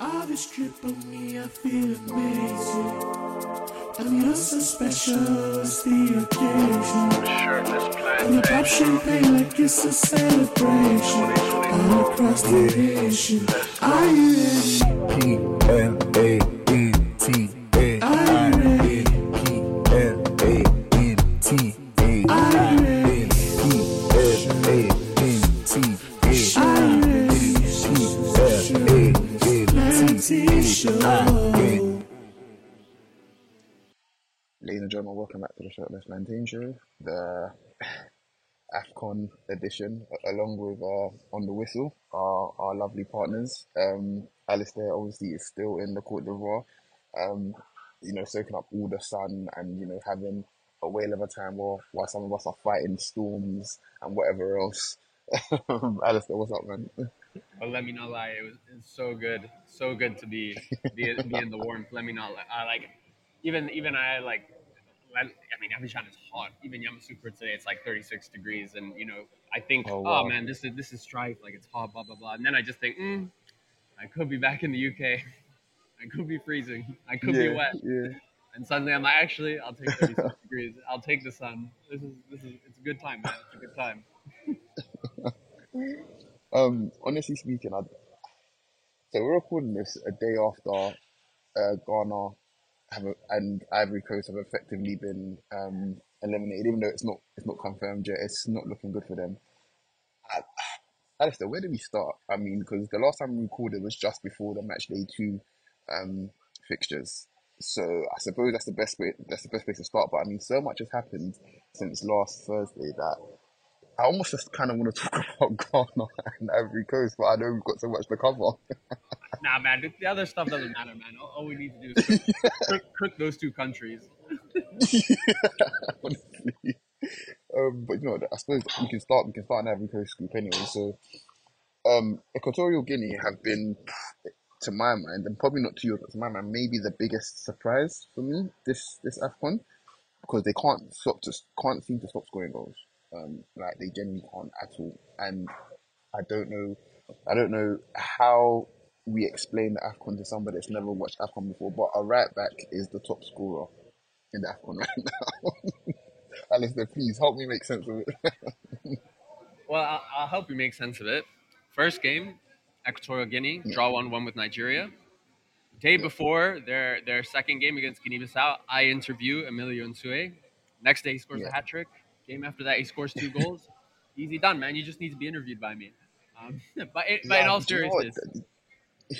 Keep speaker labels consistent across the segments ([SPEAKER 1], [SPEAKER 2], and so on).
[SPEAKER 1] All this drip on me, I feel amazing. And you're so special, it's the occasion. And I pop champagne like it's a celebration. All across the nation. Are you ready?
[SPEAKER 2] Shirtless Plantain Show, the AFCON edition, along with uh, On the Whistle, our, our lovely partners. Um, Alasdair obviously is still in the Cote d'Ivoire, um, you know, soaking up all the sun and, you know, having a whale of a time while, while some of us are fighting storms and whatever else. Alasdair, what's up, man?
[SPEAKER 3] But let me not lie, it was, it was so good, so good to be be, be in the warmth. Let me not lie. I like even even I like. I I mean, Abidjan is hot. Even Yamoussoukro today, it's like 36 degrees, and you know, I think,
[SPEAKER 2] Oh,
[SPEAKER 3] oh, man, this is this is strife. Like it's hot, blah blah blah. And then I just think, mm, I could be back in the UK. I could be freezing. I could be wet.
[SPEAKER 2] yeah.
[SPEAKER 3] And suddenly I'm like, actually, I'll take 36 degrees. I'll take the sun. This is this is it's a good time, man. It's a good time.
[SPEAKER 2] Um, honestly speaking, I, so we're recording this a day after uh, Ghana have a, and Ivory Coast have effectively been um, eliminated, even though it's not it's not confirmed yet. It's not looking good for them. I, Alasdair, where do we start? I mean, because the last time we recorded was just before the match day two um, fixtures. So I suppose that's the best way. That's the best place to start. But I mean, so much has happened since last Thursday that I almost just kind of want to talk about Ghana and Ivory Coast, but I know we've got so much to cover.
[SPEAKER 3] Nah, man, the- the other stuff doesn't matter, man. All, all we need to do is cook, cook, cook those two countries.
[SPEAKER 2] honestly. Um, but you know, I suppose we can start. We can start an Ivory Coast group anyway. So, um, Equatorial Guinea have been, to my mind, and probably not to yours, but to my mind, maybe the biggest surprise for me this this Afcon because they can't stop to can't seem to stop scoring goals. Um, like they genuinely can't at all, and I don't know, I don't know how we explain the Afcon to somebody that's never watched Afcon before. But a right back is the top scorer in the Afcon right now. Alasdair, please help me make sense of it.
[SPEAKER 3] Well, I'll, I'll help you make sense of it. First game, Equatorial Guinea, draw 1 1 with Nigeria. Day before their, their second game against Guinea Bissau, I interview Emilio Nsue. Next day, he scores
[SPEAKER 2] Yeah.
[SPEAKER 3] a hat trick. Game after that, he scores two goals. Easy done, man. You just need to be interviewed by me. Um, but, it, but in all
[SPEAKER 2] do you know
[SPEAKER 3] seriousness,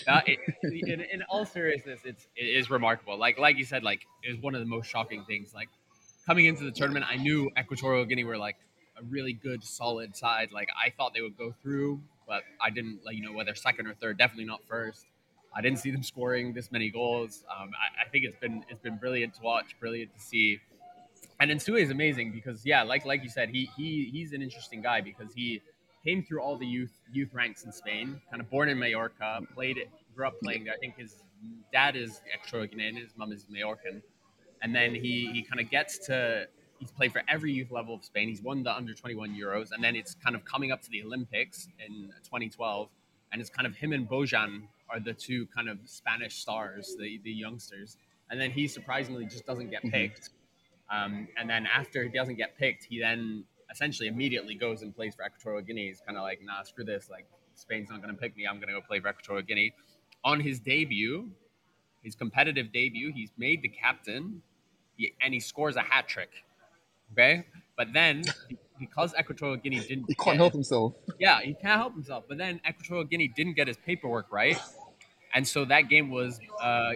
[SPEAKER 3] uh, in, in all seriousness, it's it is remarkable. Like like you said, like it was one of the most shocking things. Like coming into the tournament, I knew Equatorial Guinea were like a really good, solid side. Like I thought they would go through, but I didn't. Like you know whether second or third, definitely not first. I didn't see them scoring this many goals. Um, I, I think it's been it's been brilliant to watch, brilliant to see. And Nsue is amazing because yeah, like like you said, he he he's an interesting guy because he came through all the youth youth ranks in Spain. Kind of born in Mallorca, played it, grew up playing there. I think his dad is Guinean, his mom is Mallorcan, and then he he kind of gets to he's played for every youth level of Spain. He's won the under 21 Euros, and then it's kind of coming up to the Olympics in 2012, and it's kind of him and Bojan are the two kind of Spanish stars, the the youngsters, and then he surprisingly just doesn't get picked. Um, and then after he doesn't get picked, he then essentially immediately goes and plays for Equatorial Guinea. He's kind of like, nah, screw this. Like, Spain's not going to pick me. I'm going to go play for Equatorial Guinea. On his debut, his competitive debut, he's made the captain he, and he scores a hat trick. Okay. But then, because Equatorial Guinea didn't
[SPEAKER 2] He can't
[SPEAKER 3] get-
[SPEAKER 2] help himself.
[SPEAKER 3] yeah, he can't help himself. But then Equatorial Guinea didn't get his paperwork right, and so that game was uh,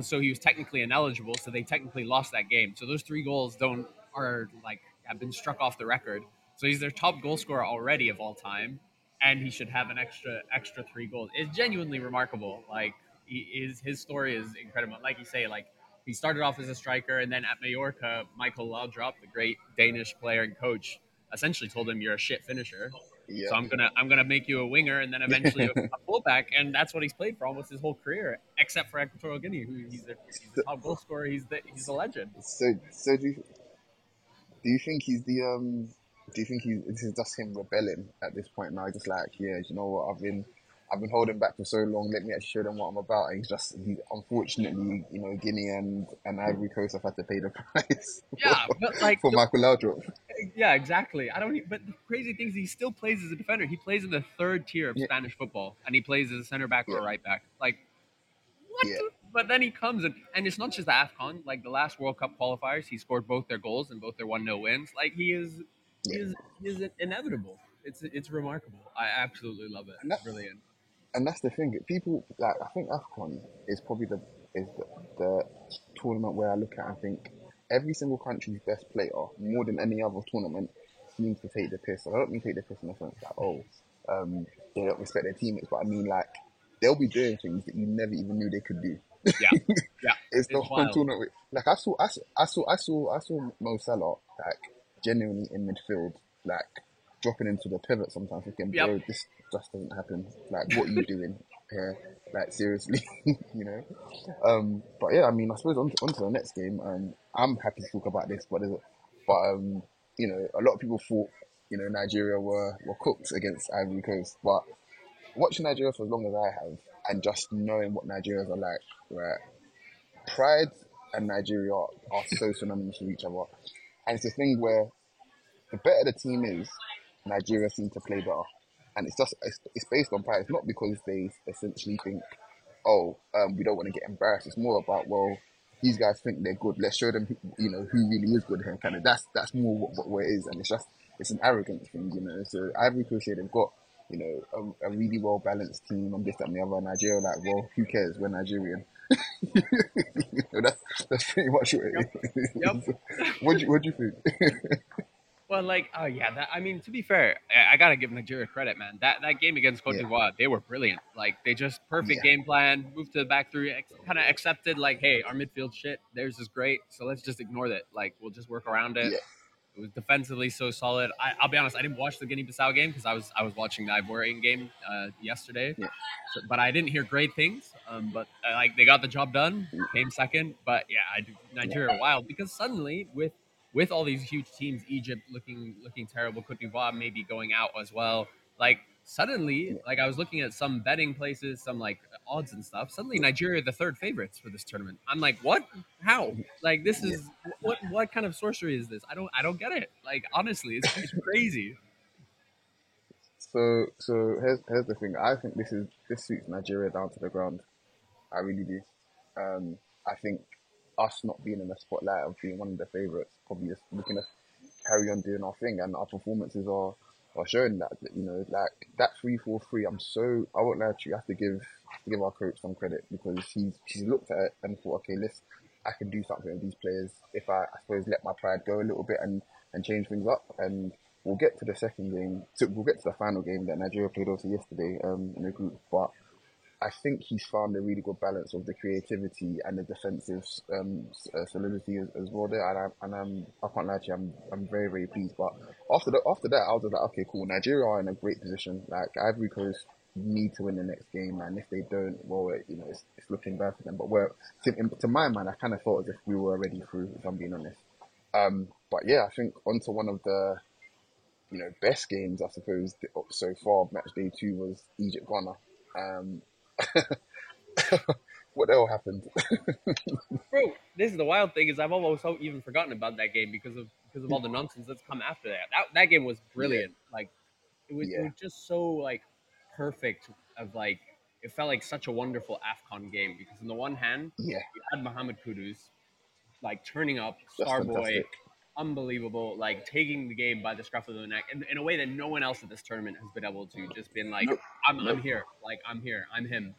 [SPEAKER 3] so he was technically ineligible. So they technically lost that game. So those three goals don't are like have been struck off the record. So he's their top goal scorer already of all time, and he should have an extra extra three goals. It's genuinely remarkable. Like he is his story is incredible. Like you say, like he started off as a striker, and then at Mallorca, Michael Laudrup, the great Danish player and coach, essentially told him, "You're a shit finisher."
[SPEAKER 2] Yeah.
[SPEAKER 3] So I'm gonna I'm gonna make you a winger and then eventually a, a fullback, and that's what he's played for almost his whole career, except for Equatorial Guinea, who he's the, he's the top goal scorer. He's the he's a legend.
[SPEAKER 2] So, so do you, do you think he's the um? Do you think he's this is just him rebelling at this point now? Just like, yeah, you know what? I've been, I've been holding back for so long. Let me actually show them what I'm about. And he's just, he, unfortunately, you know, Guinea and, and Ivory Coast have had to pay the price.
[SPEAKER 3] Yeah, but like
[SPEAKER 2] for
[SPEAKER 3] the-
[SPEAKER 2] Michael Laudrup.
[SPEAKER 3] Yeah, exactly. I don't. But the crazy thing is, he still plays as a defender. He plays in the third tier of
[SPEAKER 2] Yeah.
[SPEAKER 3] Spanish football, and he plays as a center back or a right back. Like, what?
[SPEAKER 2] Yeah.
[SPEAKER 3] But then he comes and and it's not just the Afcon. Like the last World Cup qualifiers, he scored both their goals and both their one 0 wins. Like he is, he is, he is inevitable. It's it's remarkable. I absolutely love it.
[SPEAKER 2] And that-
[SPEAKER 3] It's brilliant.
[SPEAKER 2] and that's the thing. People like I think Afcon is probably the is the, the tournament where I look at and think every single country's best player, more than any other tournament, seems to take the piss. And I don't mean take the piss in the sense that oh, um, they don't respect their teammates, but I mean like they'll be doing things that you never even knew they could do.
[SPEAKER 3] Yeah, yeah.
[SPEAKER 2] It's the
[SPEAKER 3] It's
[SPEAKER 2] whole
[SPEAKER 3] wild.
[SPEAKER 2] tournament. Like I saw, I saw, I saw, I saw, I saw Mo Salah like genuinely in midfield, like dropping into the pivot sometimes. Thinking,
[SPEAKER 3] Yep.
[SPEAKER 2] bro, this just doesn't happen. Like, what are you doing here? Like, seriously, you know. Um, but yeah, I mean, I suppose on to, on to the next game. Um, I'm happy to talk about this, but there's but um, you know, a lot of people thought you know Nigeria were were cooked against Ivory Coast, but watching Nigeria for as long as I have, and just knowing what Nigerians are like, right? Pride and Nigeria are, so synonymous with each other, and it's a thing where the better the team is, Nigeria seem to play better, and it's just it's, it's based on pride. It's not because they essentially think, oh, um, we don't want to get embarrassed. It's more about well. These guys think they're good. Let's show them, you know, who really is good here. Kind of that's that's more what, what, it is, and it's just it's an arrogance thing, you know. So Ivory here, they've got you know, a, a really well balanced team and this, that, and the other. Nigeria, like, well, who cares? We're Nigerian. you know, that's that's pretty much what it is.
[SPEAKER 3] Yep.
[SPEAKER 2] what do you what do you think?
[SPEAKER 3] Well, like, oh yeah, that, I mean, to be fair, I, I gotta give Nigeria credit, man. That that game against Cote
[SPEAKER 2] Yeah.
[SPEAKER 3] d'Ivoire, they were brilliant. Like, they just perfect
[SPEAKER 2] Yeah.
[SPEAKER 3] game plan, moved to the back three, ex- kind of accepted, like, hey, our midfield shit, theirs is great, so let's just ignore that. Like, we'll just work around it.
[SPEAKER 2] Yeah.
[SPEAKER 3] It was defensively so solid. I, I'll be honest, I didn't watch the Guinea-Bissau game because I was I was watching the Ivorian game uh, yesterday,
[SPEAKER 2] Yeah.
[SPEAKER 3] so, but I didn't hear great things. Um, but uh, like they got the job done,
[SPEAKER 2] Mm.
[SPEAKER 3] came second. But yeah, I do Nigeria wild because suddenly with with all these huge teams, Egypt looking looking terrible, Cote d'Ivoire maybe going out as well. Like suddenly, like I was looking at some betting places, some like odds and stuff. Suddenly, Nigeria the third favorites for this tournament. I'm like, what? How? Like this is what? What kind of sorcery is this? I don't I don't get it. Like honestly, it's, it's crazy.
[SPEAKER 2] So so here's here's the thing. I think this is this suits Nigeria down to the ground. I really do. Um, I think us not being in the spotlight of being one of the favourites probably just we can carry on doing our thing, and our performances are are showing that. You know, like that three four three. I'm so I won't lie to you. I have to give give our coach some credit because he's he's looked at it and thought, okay, let's I can do something with these players if I, I suppose let my pride go a little bit and and change things up and we'll get to the second game. So we'll get to the final game that Nigeria played also yesterday um, in the group. But I think he's found a really good balance of the creativity and the defensive um, uh, solidity as, as well there. And, I, and I'm, I can't lie to you, I'm, I'm very, very pleased. But after after that, I was like, okay, cool. Nigeria are in a great position. Like Ivory Coast need to win the next game, and if they don't, well, you know, it's, it's looking bad for them. But we're, to, to my mind, I kind of felt as if we were already through, if I'm being honest. Um, but yeah, I think onto one of the you know best games I suppose so far. Match day two was Egypt Ghana. Um, what the hell happened?
[SPEAKER 3] Bro, this is the wild thing is I've almost so- even forgotten about that game because of because of all the nonsense that's come after that. That that game was brilliant. Like it was, it was just so like perfect of like it felt like such a wonderful AFCON game because on the one hand
[SPEAKER 2] yeah,
[SPEAKER 3] you had Mohamed Kudus like turning up,
[SPEAKER 2] that's
[SPEAKER 3] star boy,
[SPEAKER 2] fantastic.
[SPEAKER 3] Unbelievable, like taking the game by the scruff of the neck in, in a way that no one else at this tournament has been able to. Just been like,
[SPEAKER 2] Nope.
[SPEAKER 3] I'm, I'm here, like I'm here, I'm him.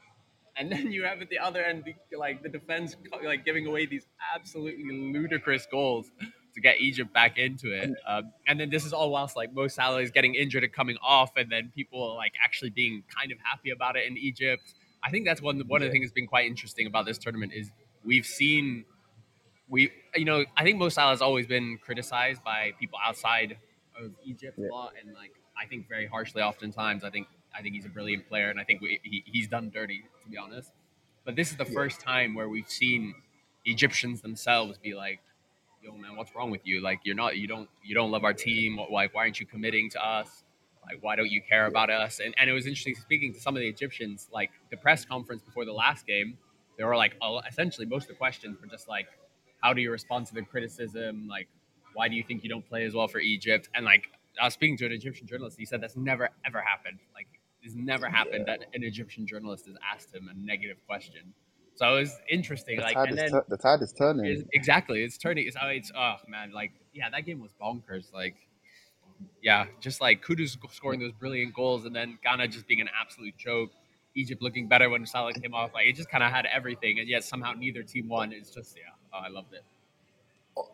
[SPEAKER 3] And then you have at the other end, the, like the defense, like giving away these absolutely ludicrous goals to get Egypt back into it. Um, and then this is all whilst like Mo Salah is getting injured and coming off, and then people like actually being kind of happy about it in Egypt. I think that's one one of the things that's been quite interesting about this tournament is we've seen we you know I think Mo Salah has always been criticized by people outside of Egypt
[SPEAKER 2] Yeah.
[SPEAKER 3] a lot, and like I think very harshly oftentimes. I think I think he's a brilliant player, and I think we, he, he's done dirty to be honest. But this is the
[SPEAKER 2] Yeah.
[SPEAKER 3] first time where we've seen Egyptians themselves be like, "Yo, man, what's wrong with you? Like, you're not, you don't, you don't love our team. Like, why aren't you committing to us?" Like, why don't you care about us? And and it was interesting speaking to some of the Egyptians, like the press conference before the last game. They were like, essentially, most of the questions were just like, how do you respond to the criticism? Like, why do you think you don't play as well for Egypt? And like, I was speaking to an Egyptian journalist. He said that's never ever happened. Like, it's never happened
[SPEAKER 2] Yeah.
[SPEAKER 3] that an Egyptian journalist has asked him a negative question. So it was interesting.
[SPEAKER 2] The
[SPEAKER 3] Like,
[SPEAKER 2] tide,
[SPEAKER 3] and then
[SPEAKER 2] tur- the tide is turning.
[SPEAKER 3] it's, exactly, it's turning. It's, oh, it's oh man, like yeah, that game was bonkers. Like yeah, just like Kudus scoring those brilliant goals, and then Ghana just being an absolute joke. Egypt looking better when Salah came off. Like it just kind of had everything, and yet somehow neither team won. It's just yeah, I loved it.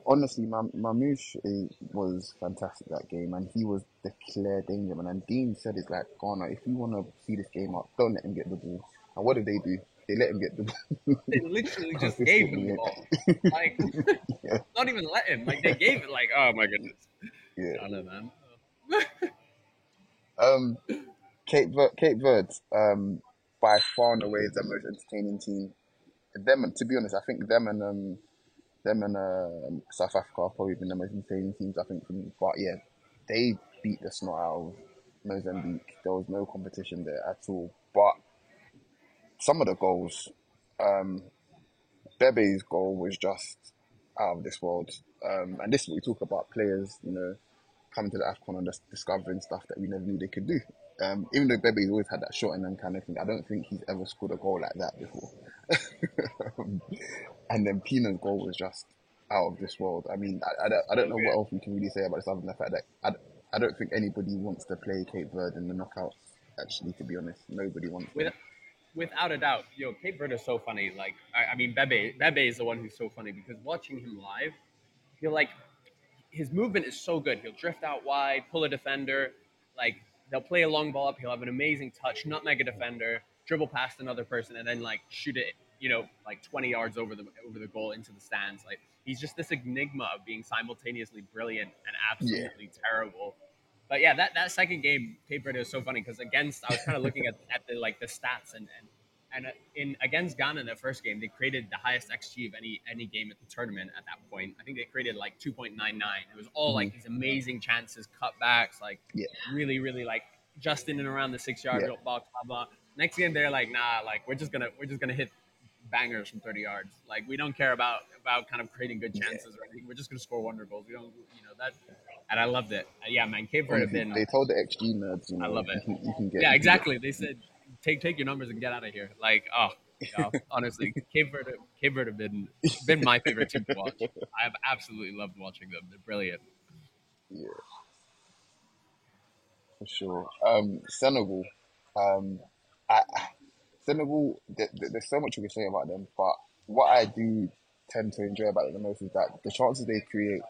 [SPEAKER 2] honestly, Mam- Marmoush was fantastic that game, and he was the clear danger man. And Dean said, "It's like Ghana. If you want to see this game up, don't let him get the ball." And what did they do? They let him get the ball.
[SPEAKER 3] They literally just gave him the ball. Like
[SPEAKER 2] Yeah.
[SPEAKER 3] not even let him. Like they gave it. Like oh my goodness,
[SPEAKER 2] yeah.
[SPEAKER 3] I know, man.
[SPEAKER 2] Um, Cape Ver- Cape Verde, um, by far and away the most entertaining team. Them, to be honest, I think them and um, them and um, South Africa have probably been the most entertaining teams. I think me. But yeah, they beat the snot out of Mozambique. There was no competition there at all. But some of the goals, um, Bebe's goal was just out of this world. Um, and this is what we talk about players, you know, coming to the AFCON and just discovering stuff that we never knew they could do. Um, even though Bebe's always had that shot and them kind of thing, I don't think he's ever scored a goal like that before. and then Pina's goal was just out of this world. I mean, I, I, don't, I don't know what else we can really say about this other than the fact that I, I don't think anybody wants to play Cape Verde in the knockouts, actually, to be honest. Nobody wants
[SPEAKER 3] With, without a doubt, yo, Cape Verde is so funny. Like, I, I mean, Bebe, Bebe is the one who's so funny because watching him live, you're like, his movement is so good. He'll drift out wide, pull a defender, like they'll play a long ball up. He'll have an amazing touch, nutmeg a defender, dribble past another person, and then like shoot it, you know, like 20 yards over the over the goal into the stands. Like he's just this enigma of being simultaneously brilliant and absolutely terrible. But yeah, that, that second game, Cape Verde was so funny because against I was kind of looking at, at the like the stats and and and uh, in against Ghana in the first game, they created the highest XG of any any game at the tournament at that point. I think they created like 2.99. It was all like these amazing chances, cutbacks, like
[SPEAKER 2] Yeah.
[SPEAKER 3] really, really like just in and around the six yard
[SPEAKER 2] Yeah.
[SPEAKER 3] box, blah blah. Next game, they're like, nah, like we're just gonna we're just gonna hit bangers from 30 yards. Like we don't care about about kind of creating good
[SPEAKER 2] Yeah.
[SPEAKER 3] chances or anything. We're just gonna score wonder goals. We don't, you know that. And I loved it. Uh, yeah, man, Cape Verde been.
[SPEAKER 2] they told the XG nerds, you know,
[SPEAKER 3] I love
[SPEAKER 2] you
[SPEAKER 3] it.
[SPEAKER 2] can, you can get.
[SPEAKER 3] Yeah,
[SPEAKER 2] you
[SPEAKER 3] exactly. They said, take take your numbers and get out of here. Like, oh, honestly, Cape Verde, Cape Verde have been been my favorite team to watch. I've absolutely loved watching them. They're brilliant.
[SPEAKER 2] Yeah, for sure. Um, Senegal, um, I, I- Senegal. Th- th- there's so much we can say about them, but what I do tend to enjoy about them the most is that the chances they create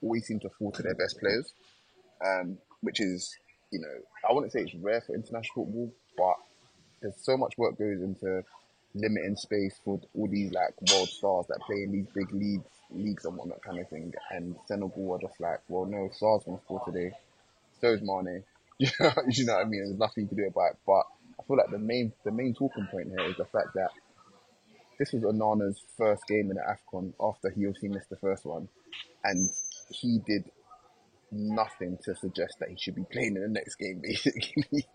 [SPEAKER 2] always seem to fall to their best players, um, which is, you know, I wouldn't say it's rare for international football, but there's so much work goes into limiting space for all these like world stars that play in these big leagues, leagues and whatnot kind of thing. And Senegal are just like, well, no, Sarr's gonna score today. So is Mane. You know, you know what I mean? There's nothing can do about it. But I feel like the main the main talking point here is the fact that this was Onana's first game in the AFCON after he obviously missed the first one. And he did nothing to suggest that he should be playing in the next game, basically.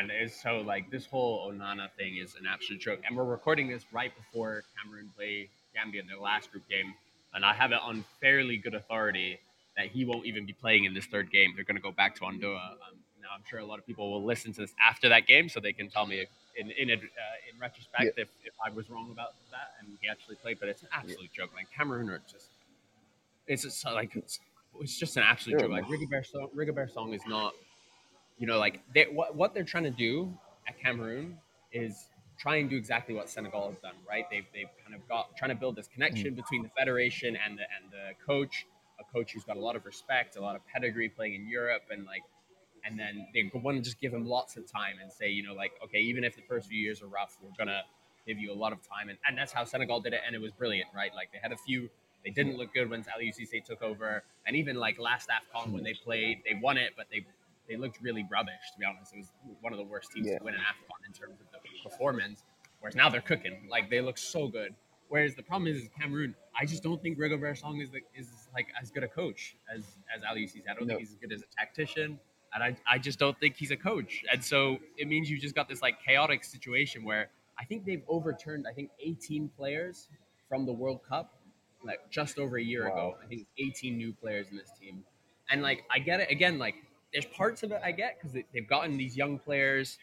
[SPEAKER 3] And it's so like this whole Onana thing is an absolute joke. And we're recording this right before Cameroon play Gambia in their last group game. And I have it on fairly good authority that he won't even be playing in this third game. They're going to go back to Andorra. Um, now, I'm sure a lot of people will listen to this after that game so they can tell me in in, uh, in retrospect if, if I was wrong about that and he actually played. But it's an absolute joke. Like Cameroon are just, it's just like, it's, it's just an absolute
[SPEAKER 2] Yeah,
[SPEAKER 3] joke. Like. Rigobert Song, Rigobert Song is not you know, like they, what what they're trying to do at Cameroon is try and do exactly what Senegal has done, right? They've, they've kind of got trying to build this connection mm. between the federation and the and the coach, a coach who's got a lot of respect, a lot of pedigree playing in Europe, and like, and then they want to just give him lots of time and say, you know, like, okay, even if the first few years are rough, we're gonna give you a lot of time, and, and that's how Senegal did it, and it was brilliant, right? Like they had a few. They didn't look good when Aliou Cisse took over, and even like last AFCON when they played, they won it, but they they looked really rubbish, to be honest. It was one of the worst teams
[SPEAKER 2] Yeah.
[SPEAKER 3] to win an AFCON in terms of the performance. Whereas now they're cooking. Like they look so good. Whereas the problem is, is Cameroon. I just don't think Rigobert Song is the, is like as good a coach as as Aliou Cisse. I don't
[SPEAKER 2] No.
[SPEAKER 3] think he's as good as a tactician, and I I just don't think he's a coach. And so it means you just got this like chaotic situation where I think they've overturned I think 18 players from the World Cup like just over a year ago. I think 18 new players in this team, and like I get it again. Like there's parts of it I get because they, they've gotten these young players.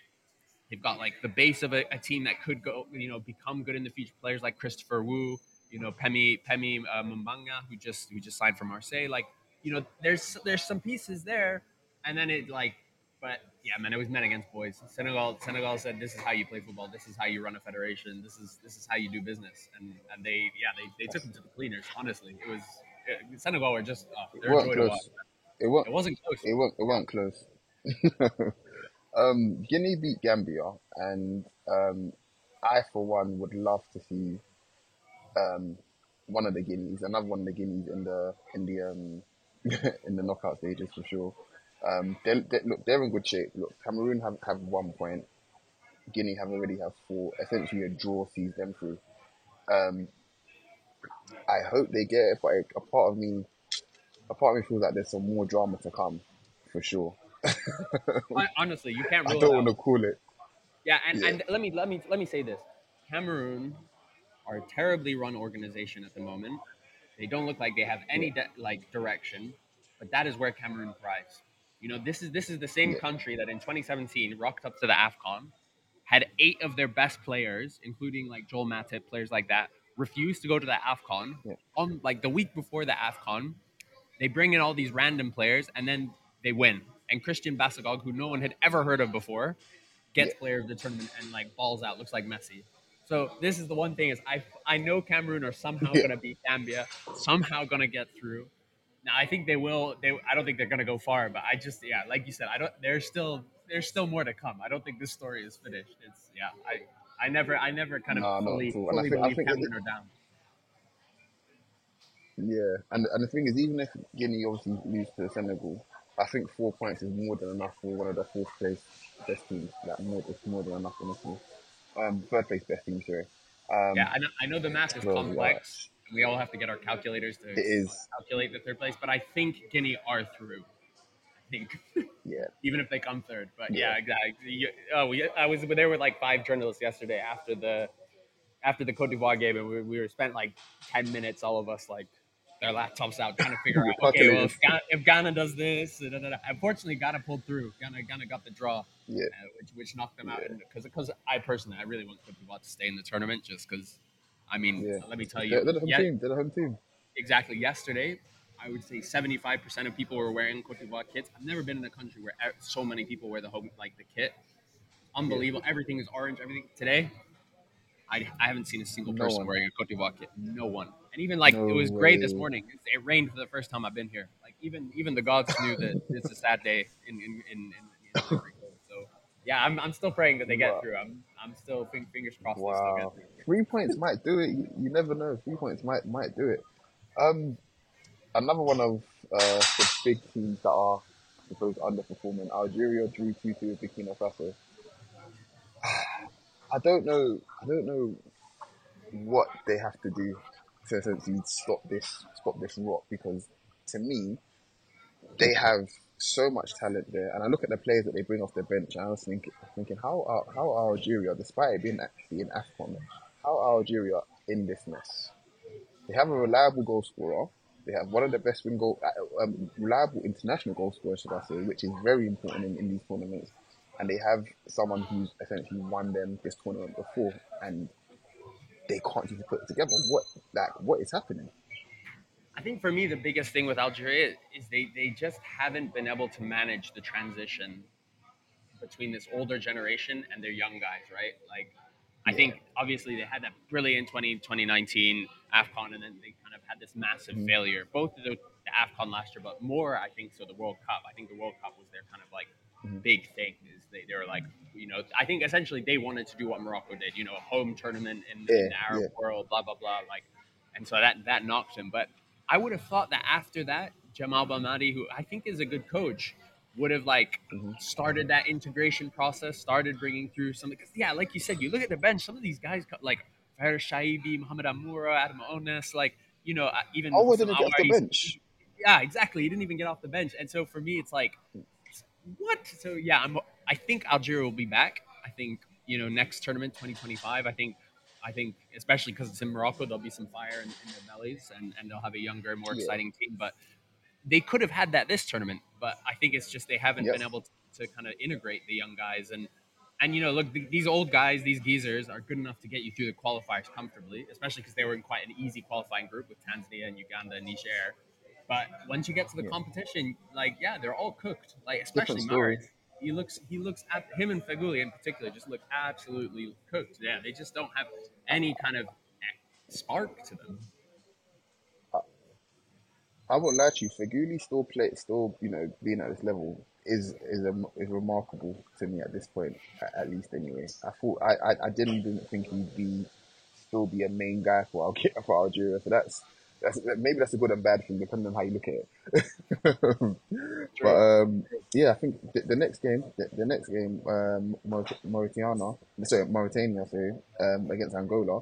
[SPEAKER 3] They've got like the base of a, a team that could go, you know, become good in the future. Players like Christopher Wooh, you know, Pemi Pemi uh, Moumbagna, who just who just signed for Marseille. Like, you know, there's there's some pieces there, and then it like, but yeah, man, it was men against boys. Senegal Senegal said, "This is how you play football. This is how you run a federation. This is this is how you do business." And and they yeah they, they took them to the cleaners. Honestly, it was Senegal were just oh, they're a
[SPEAKER 2] weren't
[SPEAKER 3] joy to watch.
[SPEAKER 2] It weren't.
[SPEAKER 3] It wasn't close.
[SPEAKER 2] It weren't. It weren't close. um, Guinea beat Gambia, and um, I for one would love to see um, one of the Guineas, another one of the Guineas in the in the um, in the knockout stages for sure. Um, they, they, look, they're in good shape. Look, Cameroon have, have one point. Guinea have already have four. Essentially, a draw sees them through. Um, I hope they get it, but a part of me, a part of me feels like there's some more drama to come, for sure.
[SPEAKER 3] Hon- Honestly, you can't
[SPEAKER 2] I don't want to call it.
[SPEAKER 3] Yeah, and,
[SPEAKER 2] Yeah.
[SPEAKER 3] and let me let me let me say this: Cameroon are a terribly run organization at the moment. They don't look like they have any de- like direction, but that is where Cameroon thrives. You know, this is this is the same
[SPEAKER 2] Yeah.
[SPEAKER 3] country that in 2017 rocked up to the Afcon, had eight of their best players, including like Joel Matip, players like that, refused to go to the Afcon.
[SPEAKER 2] Yeah.
[SPEAKER 3] On like the week before the Afcon, they bring in all these random players and then they win. And Christian Bassogog, who no one had ever heard of before, gets player of the tournament and like balls out, looks like Messi. So this is the one thing is I I know Cameroon are somehow gonna beat Zambia, somehow gonna get through. Now I think they will. They I don't think they're gonna go far, but I just yeah, like you said, I don't. There's still there's still more to come. I don't think this story is finished. It's yeah, I I never I never kind of
[SPEAKER 2] No,
[SPEAKER 3] fully.
[SPEAKER 2] And I
[SPEAKER 3] fully
[SPEAKER 2] think- I
[SPEAKER 3] believe
[SPEAKER 2] think it-
[SPEAKER 3] Cameroon are down.
[SPEAKER 2] Yeah, and and the thing is, even if Guinea obviously lose to Senegal, I think four points is more than enough for one of the fourth place best teams. Like more, it's more than enough, honestly. Um, third place best team, sorry. Um,
[SPEAKER 3] Yeah, I know, I know the math is
[SPEAKER 2] well,
[SPEAKER 3] complex. and We all have to get our calculators to calculate the third place, but I think Guinea are through. I think.
[SPEAKER 2] yeah,
[SPEAKER 3] even if they come third. But yeah,
[SPEAKER 2] Yeah.
[SPEAKER 3] exactly. You, oh, we, I was there with like five journalists yesterday after the after the Cote d'Ivoire game, and we, we were spent like ten minutes, all of us like their laptops out, trying to figure out. Okay, well, if Ghana, if Ghana does this, da, da, da, unfortunately, Ghana pulled through. Ghana, Ghana got the draw,
[SPEAKER 2] yeah.
[SPEAKER 3] uh, which which knocked them out.
[SPEAKER 2] Yeah.
[SPEAKER 3] Because because I personally, I really want Cote d'Ivoire to stay in the tournament, just because. I mean,
[SPEAKER 2] Yeah.
[SPEAKER 3] let me tell you,
[SPEAKER 2] They're, the home
[SPEAKER 3] yeah,
[SPEAKER 2] team. They're the home team.
[SPEAKER 3] exactly yesterday i would say 75% of people were wearing cote d'ivoire kits i've never been in a country where so many people wear the home like the kit unbelievable everything is orange everything today I, I haven't seen a single
[SPEAKER 2] No
[SPEAKER 3] person
[SPEAKER 2] one.
[SPEAKER 3] wearing a Cote d'Ivoire kit. No one. And even like
[SPEAKER 2] No
[SPEAKER 3] it was great this morning. It, it rained for the first time I've been here. Like even even the gods knew that it's a sad day in in in, in, in. So yeah, I'm, I'm still praying that they get
[SPEAKER 2] Wow.
[SPEAKER 3] through. I'm I'm still fing- fingers crossed they still get
[SPEAKER 2] Wow, three points might do it. You, you never know. Three points might might do it. Um, another one of uh, the big teams that are I suppose underperforming. Algeria drew two two with Burkina Faso. I don't know. I don't know what they have to do to essentially stop this stop this rot because to me they have so much talent there, and I look at the players that they bring off the bench, and I was thinking, thinking how are how are Algeria, despite it being actually in AFCON, how are Algeria in this mess? They have a reliable goal scorer. They have one of the best win goal, uh, um, reliable international goal scorers, should I say, which is very important in, in these tournaments. And they have someone who's essentially won them this tournament before, and they can't to put it together. What like what is happening?
[SPEAKER 3] I think for me, the biggest thing with Algeria is they, they just haven't been able to manage the transition between this older generation and their young guys, right? Like, I
[SPEAKER 2] Yeah.
[SPEAKER 3] think obviously they had that brilliant 20, 2019 AFCON and then they kind of had this massive
[SPEAKER 2] Mhm.
[SPEAKER 3] failure, both of the, the AFCON last year, but more, I think, so the World Cup. I think the World Cup was their kind of like. Big thing is they, they were like, you know, I think essentially they wanted to do what Morocco did, you know, a home tournament in, in
[SPEAKER 2] Yeah,
[SPEAKER 3] the Arab
[SPEAKER 2] yeah.
[SPEAKER 3] world, blah, blah, blah. Like, and so that, that knocked him. But I would have thought that after that, Djamel Belmadi, who I think is a good coach, would have like
[SPEAKER 2] Mhm.
[SPEAKER 3] started that integration process, started bringing through some. Because yeah, like you said, you look at the bench. Some of these guys, like Tahir Shaibi, Muhammad Amoura, Adam Ounas, like you know, uh, even
[SPEAKER 2] Oh,
[SPEAKER 3] some
[SPEAKER 2] didn't get off the bench.
[SPEAKER 3] yeah, exactly. He didn't even get off the bench, and so for me, it's like, what? So yeah, I'm. I think Algeria will be back. I think you know next tournament, 2025. I think, I think especially because it's in Morocco, there'll be some fire in, in their bellies, and and they'll have a younger, more
[SPEAKER 2] Yeah.
[SPEAKER 3] exciting team. But they could have had that this tournament, but I think it's just they haven't
[SPEAKER 2] Yes.
[SPEAKER 3] been able to, to kind of integrate the young guys and. And you know, look, th- these old guys, these geezers, are good enough to get you through the qualifiers comfortably, especially because they were in quite an easy qualifying group with Tanzania and Uganda and Niger. But once you get to the competition, like yeah, they're all cooked. Like especially. Mahrez, he looks he looks at him and Feghouli in particular just look absolutely cooked. Yeah, they just don't have any kind of spark to them.
[SPEAKER 2] I won't lie to you. Feghouli still play, still you know being at this level is is a, is remarkable to me at this point, at, at least anyway. I thought I, I, I didn't didn't think he'd be still be a main guy for Algeria, for Algeria. So that's that's maybe that's a good and bad thing depending on how you look at it. but um, yeah, I think the, the next game, the, the next game, um, Mauritania, sorry Mauritania, sorry, um, against Angola.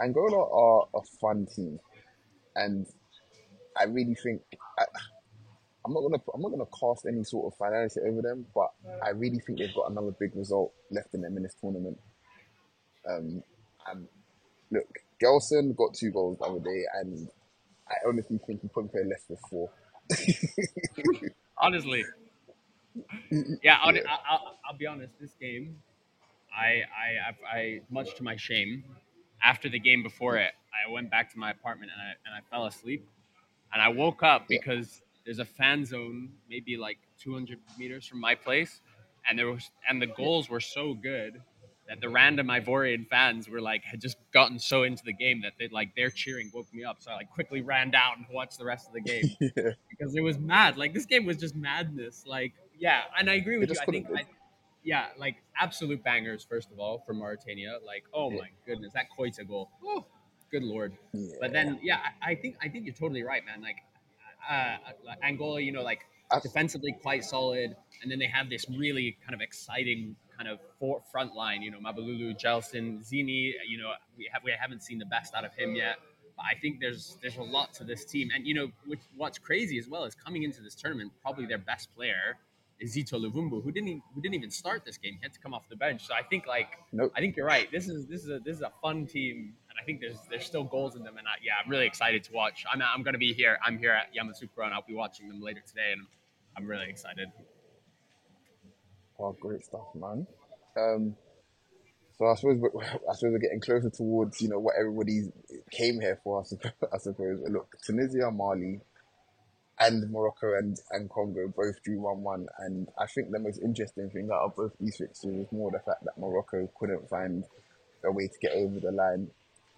[SPEAKER 2] Angola are a fun team, and I really think I, I'm not gonna I'm not gonna cast any sort of finality over them, but I really think they've got another big result left in them in this tournament. Um, and look, Gelson got two goals the other day, and I honestly think he probably played less than four.
[SPEAKER 3] Honestly, yeah, I'll,
[SPEAKER 2] Yeah.
[SPEAKER 3] I- I'll, I'll be honest. This game, I, I, I, I, much to my shame, after the game before it, I went back to my apartment and I, and I fell asleep, and I woke up
[SPEAKER 2] Yeah.
[SPEAKER 3] because there's a fan zone maybe like 200 meters from my place, and there was and the goals were so good that the random Ivorian fans were like had just gotten so into the game that they like their cheering woke me up, so I like quickly ran down to watch the rest of the game
[SPEAKER 2] yeah,
[SPEAKER 3] because it was mad. Like this game was just madness. Like yeah, and I agree with you. I think I, yeah, like absolute bangers first of all from Mauritania. Like oh
[SPEAKER 2] Yeah.
[SPEAKER 3] my goodness, that Koita goal. Oh, good lord.
[SPEAKER 2] yeah.
[SPEAKER 3] But then yeah, I, I think I think you're totally right, man. Like uh, like Angola, you know, like defensively quite solid, and then they have this really kind of exciting kind of for, front line. You know, Mabululu, Gelson, Zini. You know, we have we haven't seen the best out of him yet. But I think there's there's a lot to this team, and you know, which, what's crazy as well is coming into this tournament, probably their best player is Zito Luvumbu, who didn't even, who didn't even start this game. He had to come off the bench. So I think like
[SPEAKER 2] Nope.
[SPEAKER 3] I think you're right. This is this is a this is a fun team, and I think there's there's still goals in them. And I, yeah, I'm really excited to watch. I'm I'm gonna be here. I'm here at Yamoussoukro, and I'll be watching them later today, and I'm really excited.
[SPEAKER 2] Oh, great stuff, man. Um, so I suppose we're, I suppose we're getting closer towards you know what everybody came here for. I suppose. I suppose. Look, Tunisia, Mali, and Morocco and, and Congo both drew one one, and I think the most interesting thing out of both these fixtures is more the fact that Morocco couldn't find a way to get over the line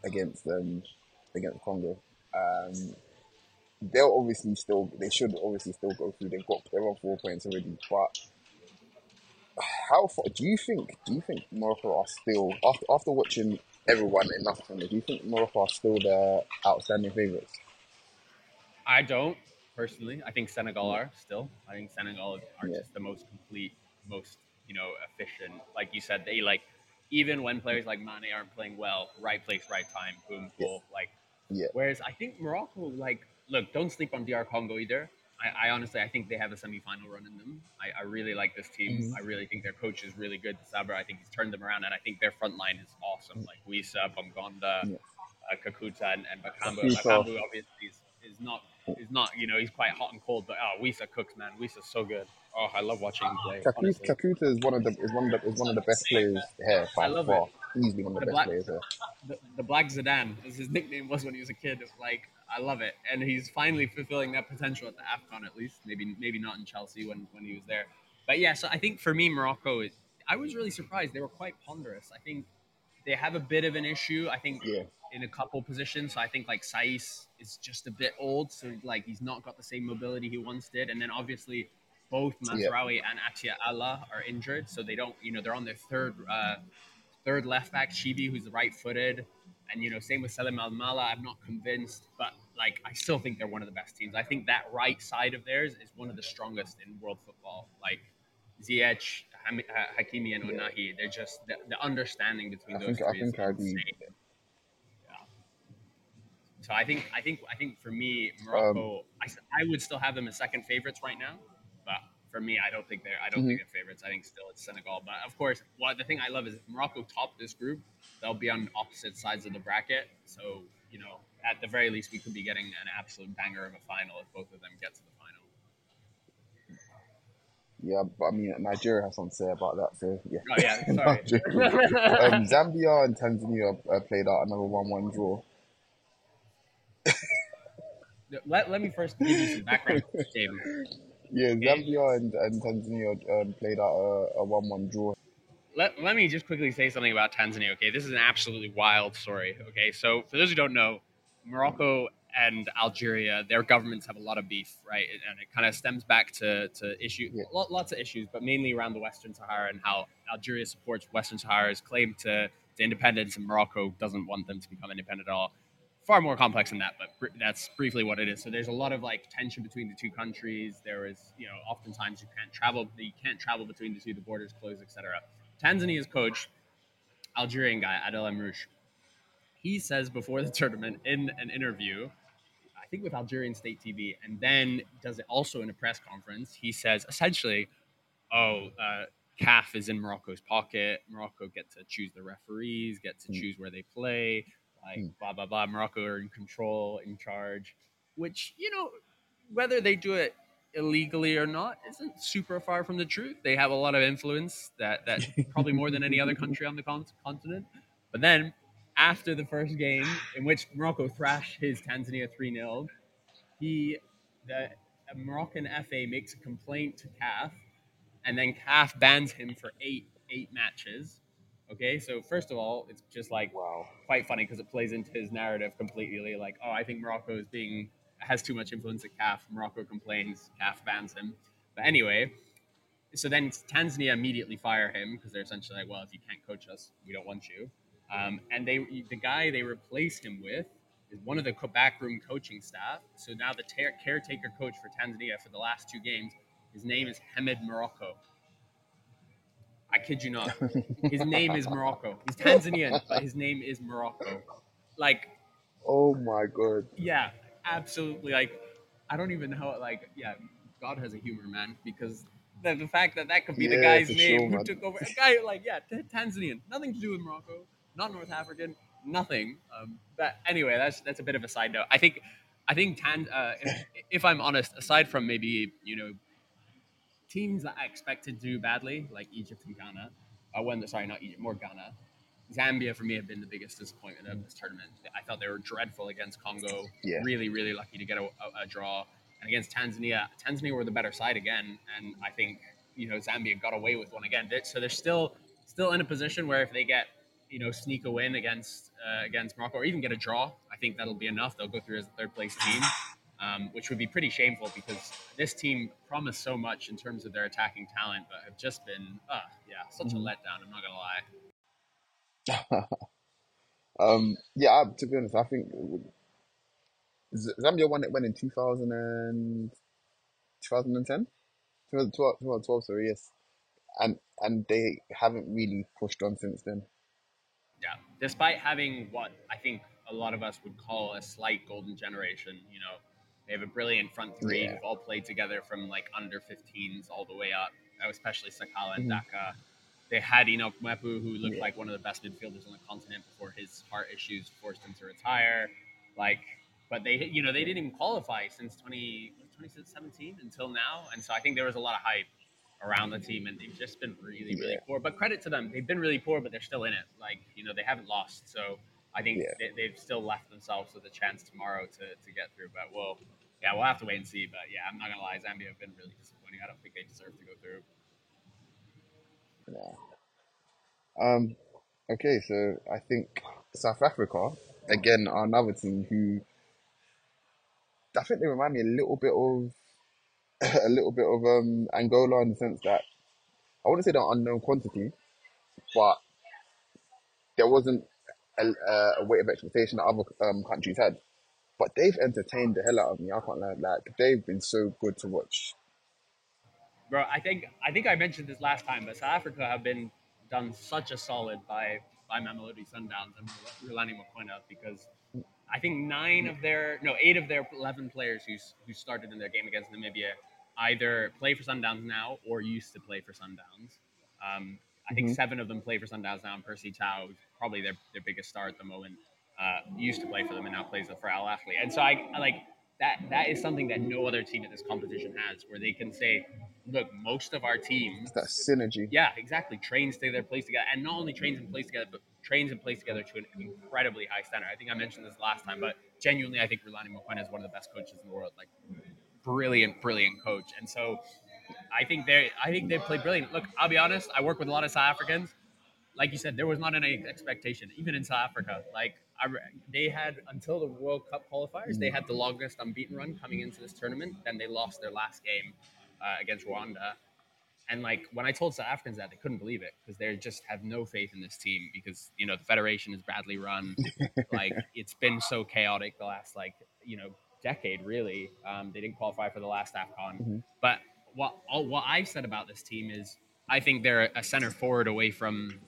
[SPEAKER 2] against um against Congo. Um, they'll obviously still they should obviously still go through. They've got they're on four points already, but how far do you think? Do you think Morocco are still after after watching everyone enough from? Do you think Morocco are still the outstanding favourites?
[SPEAKER 3] I don't personally. I think Senegal are still. I think Senegal are
[SPEAKER 2] Yeah.
[SPEAKER 3] just the most complete, most you know efficient. Like you said, they like even when players like Mane aren't playing well, right place, right time, boom, goal. Like
[SPEAKER 2] Yeah.
[SPEAKER 3] Whereas I think Morocco, like, look, don't sleep on DR Congo either. I, I honestly, I think they have a semi-final run in them. I, I really like this team.
[SPEAKER 2] Mhm.
[SPEAKER 3] I really think their coach is really good. Sabra, I think he's turned them around, and I think their front line is awesome. Like Wissa, Bongonda,
[SPEAKER 2] Yeah.
[SPEAKER 3] uh, Kakuta, and, and Bakambu. Bakambu obviously is, is not is not you know he's quite hot and cold, but oh, Wissa cooks, man. Wissa's so good. Oh, I love watching him play.
[SPEAKER 2] Kakuta. Kakuta is one of the is one of the is one of the best players here by
[SPEAKER 3] I love
[SPEAKER 2] far. Easily one of the,
[SPEAKER 3] The
[SPEAKER 2] best
[SPEAKER 3] black-
[SPEAKER 2] players here.
[SPEAKER 3] the, the Black Zidane, as his nickname was when he was a kid. Like, I love it, and he's finally fulfilling that potential at the Afcon, at least. Maybe, maybe not in Chelsea when, when he was there, but yeah. So I think for me, Morocco, is, I was really surprised. They were quite ponderous. I think they have a bit of an issue. I think
[SPEAKER 2] Yeah.
[SPEAKER 3] in a couple positions. So I think like Saiss is just a bit old, so like he's not got the same mobility he once did. And then obviously both
[SPEAKER 2] Yeah.
[SPEAKER 3] Mazraoui and Atia Allah are injured, so they don't, you know, they're on their third uh, third left back, Chibi, who's right footed. And you know, same with Selim Amallah. I'm not convinced, but like I still think they're one of the best teams. I think that right side of theirs is one of the strongest in world football. Like Ziyech, Hakimi, and
[SPEAKER 2] Yeah.
[SPEAKER 3] Ounahi, they're just the, the understanding between
[SPEAKER 2] I
[SPEAKER 3] those
[SPEAKER 2] think I
[SPEAKER 3] three is
[SPEAKER 2] think I agree.
[SPEAKER 3] insane. So I think I think I think for me
[SPEAKER 2] Um,
[SPEAKER 3] Morocco, I, s- I would still have them as second favorites right now, for me I don't think they're I don't think they're favorites. I think still it's Senegal. But of course, what the thing I love is Morocco top this group. They'll be on opposite sides of the bracket, so you know at the very least we could be getting an absolute banger of a final if both of them get to the final.
[SPEAKER 2] Yeah, but I mean, Nigeria has something to say about that. So yeah.
[SPEAKER 3] Oh yeah,
[SPEAKER 2] um, Zambia and Tanzania uh, played out another one-one draw.
[SPEAKER 3] let, let me first give you some background, David.
[SPEAKER 2] Yeah, Zambia and, and Tanzania um, played out a, a one-one draw.
[SPEAKER 3] let, let me just quickly say something about Tanzania. Okay, this is an absolutely wild story. Okay, so for those who don't know, Morocco and Algeria, their governments have a lot of beef, right? And it kind of stems back to to issue
[SPEAKER 2] Yeah.
[SPEAKER 3] lo- lots of issues, but mainly around the Western Sahara and how Algeria supports Western Sahara's claim to, to independence, and Morocco doesn't want them to become independent at all. Far more complex than that, but br- that's briefly what it is. So there's a lot of like tension between the two countries. There is, you know, oftentimes you can't travel, you can't travel between the two, the borders closed, etc. Tanzania's coach, Algerian guy Adel Amrouche, he says before the tournament in an interview, I think with Algerian State TV, and then does it also in a press conference. He says essentially, "Oh, uh, CAF is in Morocco's pocket. Morocco get to choose the referees, get to
[SPEAKER 2] Hmm.
[SPEAKER 3] choose where they play, like
[SPEAKER 2] Hmm.
[SPEAKER 3] blah blah blah. Morocco are in control, in charge." Which you know, whether they do it illegally or not isn't super far from the truth. They have a lot of influence that that probably more than any other country on the con- continent. But then after the first game in which Morocco thrashed his Tanzania 3-0, he the a Moroccan FA makes a complaint to CAF and then CAF bans him for 8 8 matches. Okay? So first of all, it's just like
[SPEAKER 2] Wow.
[SPEAKER 3] quite funny because it plays into his narrative completely. Like, oh, I think Morocco is being has too much influence at CAF. Morocco complains, CAF bans him. But anyway, so then Tanzania immediately fire him because they're essentially like, well, if you can't coach us, we don't want you. Um, and they the guy they replaced him with is one of the backroom coaching staff. So now the ter- caretaker coach for Tanzania for the last two games, his name is Hamed Morocco. I kid you not. His name is Morocco. He's Tanzanian, but his name is Morocco. Like,
[SPEAKER 2] Oh my god.
[SPEAKER 3] yeah, absolutely. Like, I don't even know. Like, yeah, God has a humor, man, because the, the fact that that could be the guy's name
[SPEAKER 2] sure,
[SPEAKER 3] who
[SPEAKER 2] man.
[SPEAKER 3] took over. A guy like, yeah, t- Tanzanian, nothing to do with Morocco, not North African, nothing. Um, but anyway, that's that's a bit of a side note. I think, I think Tan. Uh, if, if I'm honest, aside from maybe you know teams that I expected to do badly, like Egypt and Ghana, uh, when sorry, not Egypt, more Ghana. Zambia for me have been the biggest disappointment of this tournament. I thought they were dreadful against Congo.
[SPEAKER 2] Yeah.
[SPEAKER 3] Really, really lucky to get a, a, a draw. And against Tanzania, Tanzania were the better side again, and I think you know Zambia got away with one again. So they're still still in a position where if they get you know sneak a win against uh, against Morocco or even get a draw, I think that'll be enough. They'll go through as a third place team, um, which would be pretty shameful because this team promised so much in terms of their attacking talent, but have just been uh, yeah such
[SPEAKER 2] Mhm.
[SPEAKER 3] a letdown. I'm not gonna lie.
[SPEAKER 2] Um, yeah, to be honest, I think Zambia won it when in 2000 and 2010? 2012, 2012, sorry, yes. And and they haven't really pushed on since then.
[SPEAKER 3] Yeah, despite having what I think a lot of us would call a slight golden generation, you know, they have a brilliant front three
[SPEAKER 2] Yeah.
[SPEAKER 3] who've all played together from like under 15s all the way up, especially Sakala and
[SPEAKER 2] Mhm.
[SPEAKER 3] Daka. They had Enoch Mwepu, who looked
[SPEAKER 2] Yeah.
[SPEAKER 3] like one of the best midfielders on the continent before his heart issues forced him to retire. Like, but they, you know, they didn't even qualify since 20, 2017 until now. And so I think there was a lot of hype around the team, and they've just been really, really
[SPEAKER 2] Yeah.
[SPEAKER 3] poor. But credit to them, they've been really poor, but they're still in it. Like you know, they haven't lost, so I think
[SPEAKER 2] Yeah.
[SPEAKER 3] they, they've still left themselves with a chance tomorrow to, to get through. But we'll, yeah, we'll have to wait and see. But yeah, I'm not gonna lie, Zambia have been really disappointing. I don't think they deserve to go through.
[SPEAKER 2] Yeah. Um, okay, so I think South Africa, again, are another team who I think they remind me a little bit of a little bit of um Angola in the sense that I wouldn't say they're unknown quantity, but there wasn't a, a weight of expectation that other um, countries had. But they've entertained the hell out of me. I can't lie. Like they've been so good to watch.
[SPEAKER 3] Bro, I think I think I mentioned this last time, but South Africa have been done such a solid by by Mamelodi Sundowns and Rhulani Mokwena because I think nine of their no eight of their eleven players who who started in their game against Namibia either play for Sundowns now or used to play for Sundowns. Um, I think
[SPEAKER 2] Mhm.
[SPEAKER 3] seven of them play for Sundowns now, and Percy Tau, probably their, their biggest star at the moment, uh, used to play for them and now plays for Al Ahly. And so I, I like that. That is something that no other team at this competition has, where they can say, "Look, most of our teams."
[SPEAKER 2] That synergy.
[SPEAKER 3] Yeah, exactly. Trains together, plays together, and not only trains and plays together, but trains and plays together to an incredibly high standard. I think I mentioned this last time, but genuinely, I think Rhulani Mokwena is one of the best coaches in the world. Like, brilliant, brilliant coach. And so, I think they, I think they play brilliant. Look, I'll be honest. I work with a lot of South Africans. Like you said, there was not any expectation, even in South Africa. Like I, they had until the World Cup qualifiers, they had the longest unbeaten run coming into this tournament. Then they lost their last game uh, against Rwanda. And like when I told South Africans that, they couldn't believe it because they just have no faith in this team because you know the federation is badly run. like it's been so chaotic the last like you know decade really. Um, they didn't qualify for the last Afcon,
[SPEAKER 2] Mhm.
[SPEAKER 3] but what all, what I've said about this team is I think they're a center forward away from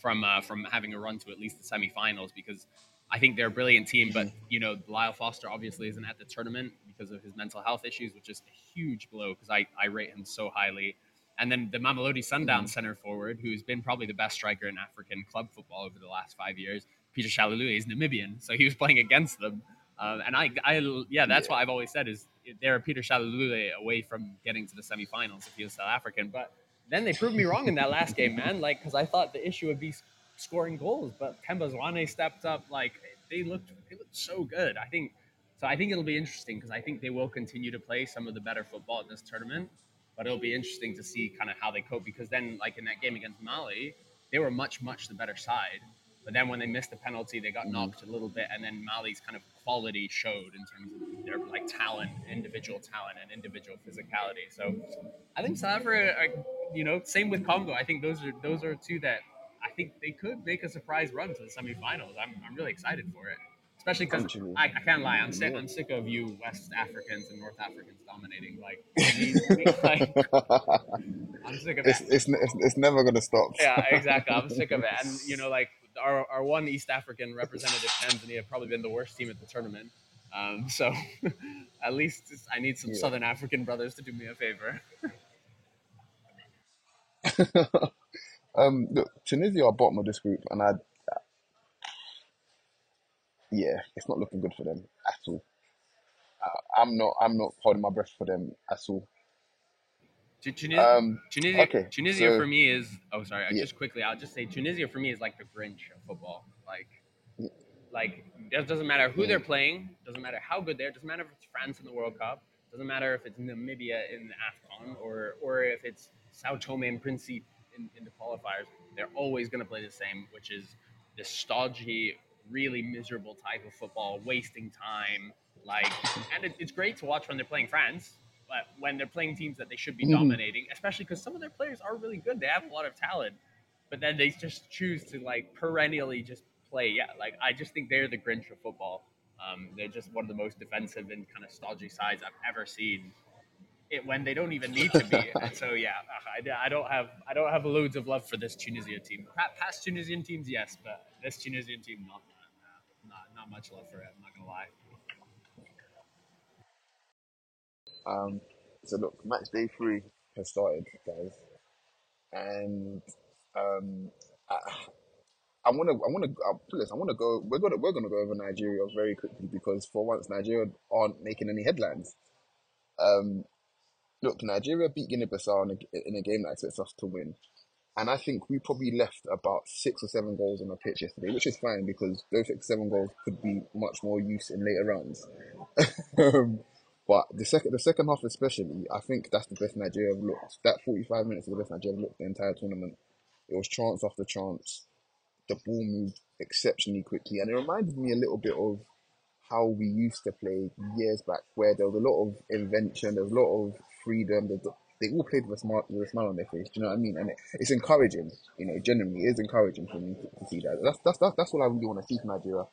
[SPEAKER 3] from uh, from having a run to at least the semifinals because I think they're a brilliant team. But you know, Lyle Foster obviously isn't at the tournament because of his mental health issues, which is a huge blow because I, I rate him so highly. And then the Mamelodi Sundowns center forward, who's been probably the best striker in African club football over the last five years, Peter Shalulile, is Namibian, so he was playing against them. Um, and I, I, yeah, that's what I've always said is they're a Peter Shalulile away from getting to the semifinals if he was South African. But then they proved me wrong in that last game, man. Like, because I thought the issue would be scoring goals, but Themba Zwane stepped up. Like, they looked, they looked so good. I think, so I think it'll be interesting because I think they will continue to play some of the better football at this tournament. But it'll be interesting to see kind of how they cope because then, like in that game against Mali, they were much, much the better side. But then when they missed the penalty, they got knocked a little bit, and then Mali's kind of quality showed in terms of their like talent, individual talent, and individual physicality. So I think South Africa, are, you know, same with Congo. I think those are those are two that I think they could make a surprise run to the semifinals. I'm, I'm really excited for it, especially because I, I can't lie. I'm sick. I'm sick of you West Africans and North Africans dominating. Like, like I'm sick of
[SPEAKER 2] it's,
[SPEAKER 3] it.
[SPEAKER 2] it's, it's, it's never gonna stop.
[SPEAKER 3] Yeah, exactly. I'm sick of it. And you know, like our, our one East African representative, Tanzania, probably been the worst team at the tournament. Um, so at least I need some
[SPEAKER 2] Yeah.
[SPEAKER 3] Southern African brothers to do me a favor.
[SPEAKER 2] Um, look, Tunisia are bottom of this group, and I, yeah, it's not looking good for them at all. Uh, I'm not, I'm not holding my breath for them at all.
[SPEAKER 3] Tu- Tunisia,
[SPEAKER 2] Um,
[SPEAKER 3] Tunisia,
[SPEAKER 2] okay,
[SPEAKER 3] Tunisia
[SPEAKER 2] so-
[SPEAKER 3] for me is. Oh, sorry.
[SPEAKER 2] Yeah.
[SPEAKER 3] Just quickly, I'll just say Tunisia for me is like the Grinch of football. Like,
[SPEAKER 2] Yeah.
[SPEAKER 3] like it doesn't matter who
[SPEAKER 2] Yeah.
[SPEAKER 3] they're playing. Doesn't matter how good they're. Doesn't matter if it's France in the World Cup. Doesn't matter if it's Namibia in the Afcon or or if it's Sao Tome and Principe in, in the qualifiers. They're always going to play the same, which is this stodgy, really miserable type of football, wasting time. Like, and it, it's great to watch when they're playing France, when they're playing teams that they should be
[SPEAKER 2] Mhm.
[SPEAKER 3] dominating, especially because some of their players are really good, they have a lot of talent, but then they just choose to like perennially just play. Yeah, like I just think they're the Grinch of football. Um, they're just one of the most defensive and kind of stodgy sides I've ever seen. It when they don't even need to be. and so yeah, I, I don't have I don't have loads of love for this Tunisia team. Past Tunisian teams, yes, but this Tunisian team, not not not, not much love for it. I'm not gonna lie.
[SPEAKER 2] Um, so look, match day three has started, guys, and um, I, I want to, I want to, listen, I want to go. We're gonna, we're gonna go over Nigeria very quickly because for once Nigeria aren't making any headlines. Um, look, Nigeria beat Guinea-Bissau in a, in a game that expects us to win, and I think we probably left about six or seven goals on the pitch yesterday, which is fine because those six seven goals could be much more use in later rounds. um, but the second, the second half especially, I think that's the best Nigeria have looked. That forty-five minutes is the best Nigeria have looked the entire tournament. It was chance after chance. The ball moved exceptionally quickly, and it reminded me a little bit of how we used to play years back, where there was a lot of invention, there was a lot of freedom. They all played with a smile, with a smile on their face. Do you know what I mean? And it, it's encouraging. You know, genuinely, it is encouraging for me to, to see that. That's that's that's, that's what I really want to see from Nigeria.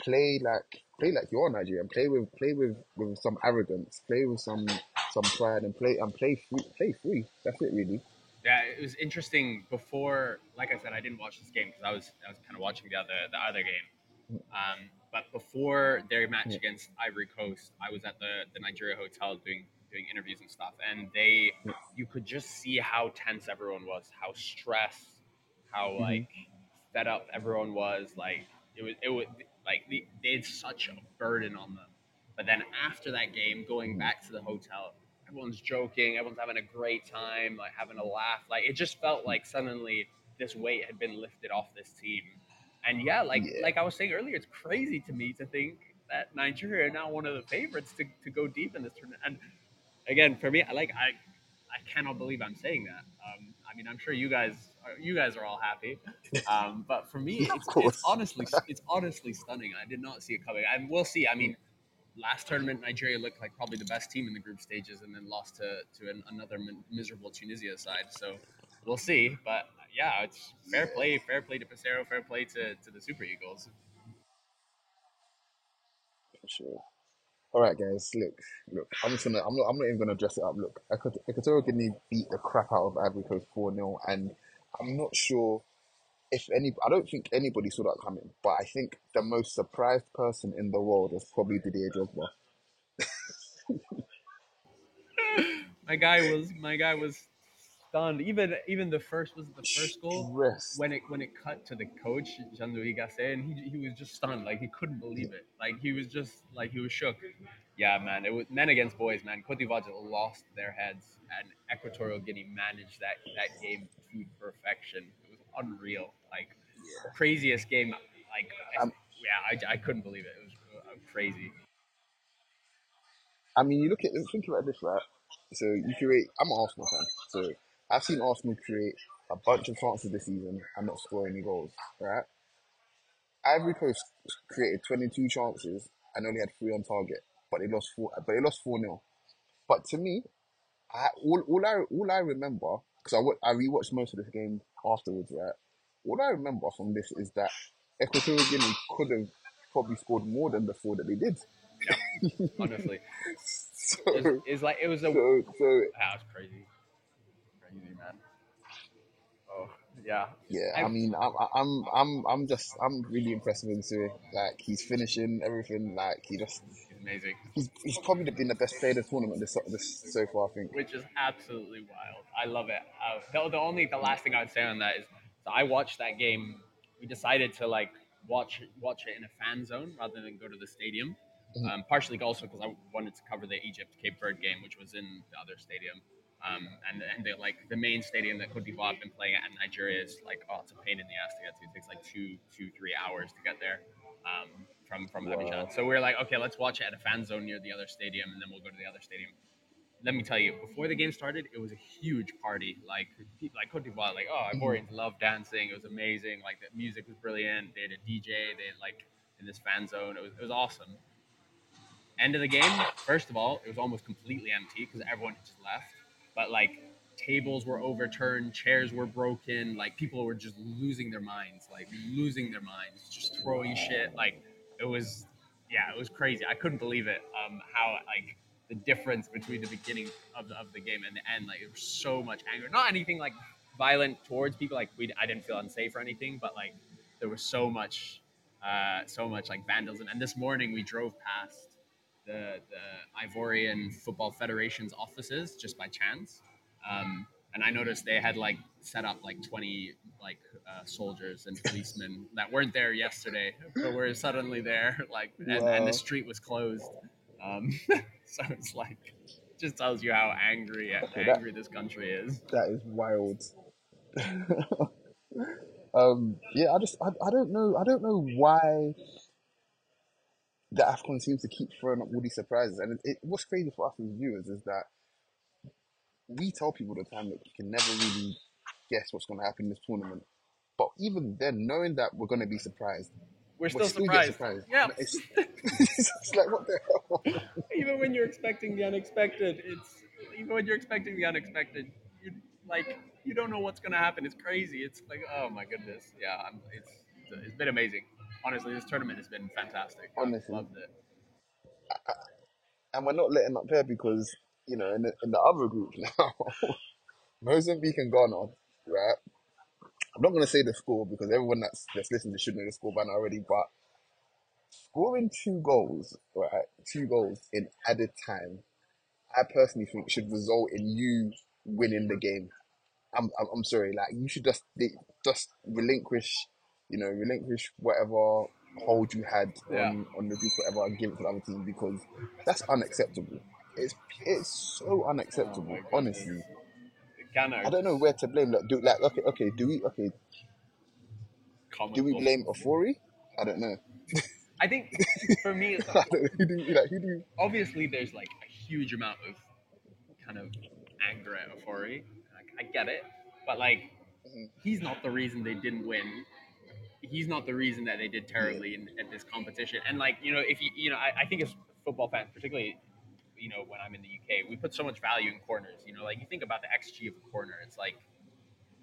[SPEAKER 2] Play like play like you're Nigerian. Play with play with, with some arrogance. Play with some some pride and play and play free. Play free. That's it, really.
[SPEAKER 3] Yeah, it was interesting before. Like I said, I didn't watch this game because I was I was kind of watching the other the other game. Um, but before their match against Ivory Coast, I was at the, the Nigeria hotel doing doing interviews and stuff, and they you could just see how tense everyone was, how stressed, how
[SPEAKER 2] Mhm.
[SPEAKER 3] like fed up everyone was. Like it was it was like the, they had such a burden on them. But then after that game, going back to the hotel, everyone's joking, everyone's having a great time, like having a laugh. Like it just felt like suddenly this weight had been lifted off this team. And yeah, like
[SPEAKER 2] Yeah.
[SPEAKER 3] like I was saying earlier, it's crazy to me to think that Nigeria are now one of the favorites to, to go deep in this tournament. And again, for me, I like I I cannot believe I'm saying that. Um, I mean, I'm sure you guys you guys are all happy, um, but for me, it's, it's honestly it's honestly stunning. I did not see it coming, and we'll see. I mean, last tournament Nigeria looked like probably the best team in the group stages, and then lost to to an, another miserable Tunisia side. So we'll see. But yeah, it's fair play, fair play to Peseiro, fair play to, to the Super Eagles.
[SPEAKER 2] For sure. All right, guys. Look, look. I'm just gonna. I'm not. I'm not even gonna dress it up. Look, Equat- Equatorial Guinea beat the crap out of Ivory Coast four 0 and I'm not sure if any. I don't think anybody saw that coming. But I think the most surprised person in the world was probably Didier Drogba.
[SPEAKER 3] My guy was my guy was stunned. Even even the first was the first goal.
[SPEAKER 2] Stressed.
[SPEAKER 3] when it when it cut to the coach Jean Louis Gasset, and he, he was just stunned, like he couldn't believe it, like he was just like he was shook. Yeah, man, it was men against boys, man. Cote d'Ivoire lost their heads, and Equatorial Guinea managed that that game to perfection. It was unreal, like craziest game. Like
[SPEAKER 2] Um,
[SPEAKER 3] yeah, I, I couldn't believe it. It was uh, crazy.
[SPEAKER 2] I mean, you look at think about this, right? So you create. I'm an Arsenal fan, so I've seen Arsenal create a bunch of chances this season and not score any goals, right? Ivory Coast created 22 chances and only had three on target, but they lost four. But they lost four 0 But to me, I, all, all I all I remember because I wa- I rewatched most of this game afterwards, right? What I remember from this is that Equatorial Guinea could have probably scored more than the four that they did.
[SPEAKER 3] Honestly,
[SPEAKER 2] So,
[SPEAKER 3] it was, like it was a
[SPEAKER 2] so, so
[SPEAKER 3] that was crazy, crazy man. Oh yeah,
[SPEAKER 2] Yeah, I
[SPEAKER 3] I-
[SPEAKER 2] mean, I'm, I'm, I'm, I'm just, I'm really impressed with him. Like he's finishing everything. Like he just,
[SPEAKER 3] amazing.
[SPEAKER 2] he's, he's probably been the best player of the tournament this, this so far. I think.
[SPEAKER 3] which is absolutely wild. I love it. Uh, the, the only the last thing I would say on that is so I watched that game. We decided to like watch watch it in a fan zone rather than go to the stadium.
[SPEAKER 2] Mhm.
[SPEAKER 3] Um, partially also because I wanted to cover the Egypt Cape Verde game, which was in the other stadium. Um, and and the, like the main stadium that Cote d'Ivoire have been playing at in Nigeria is like oh it's a pain in the ass to get to. It takes like two two three hours to get there um, from from
[SPEAKER 2] Wow.
[SPEAKER 3] Abidjan. So we are like okay let's watch it at a fan zone near the other stadium and then we'll go to the other stadium let me tell you, before the game started, it was a huge party. Like, pe- like Cote d'Ivoire, like, oh, mm. Ivorians love dancing. It was amazing. Like, the music was brilliant. They had a DJ. They had, like, in this fan zone. It was, it was awesome. End of the game, first of all, it was almost completely empty because everyone had just left. But, like, tables were overturned, chairs were broken. Like, people were just losing their minds. Like, losing their minds, just throwing shit. Like, it was, yeah, it was crazy. I couldn't believe it. Um, how, like, the difference between the beginning of the, of the game and the end. Like, there was so much anger. Not anything like violent towards people. Like, we, I didn't feel unsafe or anything, but like, there was so much, uh, so much like vandalism. And this morning we drove past the the Ivorian Football Federation's offices just by chance. Um, and I noticed they had like set up like 20 like uh, soldiers and policemen that weren't there yesterday, but were suddenly there. Like, and, and the street was closed. Um, so it's like, just tells you how angry
[SPEAKER 2] Okay, that-
[SPEAKER 3] angry this country is.
[SPEAKER 2] That is wild. um, yeah, I just, I, I don't know, I don't know why the Afcon seems to keep throwing up all these surprises. And it, it, what's crazy for us as viewers is that we tell people all the time that you can never really guess what's going to happen in this tournament. But even then, knowing that we're going to be surprised,
[SPEAKER 3] We're
[SPEAKER 2] we
[SPEAKER 3] still
[SPEAKER 2] still
[SPEAKER 3] surprised.
[SPEAKER 2] surprised.
[SPEAKER 3] Yeah.
[SPEAKER 2] It's, it's like, what the hell?
[SPEAKER 3] even when you're expecting the unexpected, it's even when you're expecting the unexpected, you like you don't know what's gonna happen. It's crazy. It's like oh my goodness, yeah. I'm, it's it's been amazing. Honestly, this tournament has been fantastic. I've
[SPEAKER 2] Honestly.
[SPEAKER 3] loved it.
[SPEAKER 2] and we're not letting up there because you know in the, in the other group now, Mozambique and Ghana, right? I'm not gonna say the score because everyone that's that's listening should know the score by now already. But scoring two goals, right? Two goals in added time. I personally think should result in you winning the game. I'm, I'm, I'm sorry, like you should just they- just relinquish, you know, relinquish whatever hold you had
[SPEAKER 3] Yeah.
[SPEAKER 2] on on the group, whatever, and give it to the other team because that's unacceptable. It's it's so unacceptable,
[SPEAKER 3] Oh
[SPEAKER 2] honestly.
[SPEAKER 3] Ghana.
[SPEAKER 2] I don't know where to blame. Like, do like okay, okay, do we okay? Do we blame Ofori? I don't know.
[SPEAKER 3] I think for me,
[SPEAKER 2] I don't. Who do you, like? Who do you?
[SPEAKER 3] obviously there's like a huge amount of kind of anger at Ofori. Like, I get it, but like
[SPEAKER 2] Mhm.
[SPEAKER 3] he's not the reason they didn't win. He's not the reason that they did terribly in, at this competition. And like you know, if you you know, I, I think as football fans, particularly you know when I'm in the UK, we put so much value in corners. You know, like you think about the xG of a corner, it's like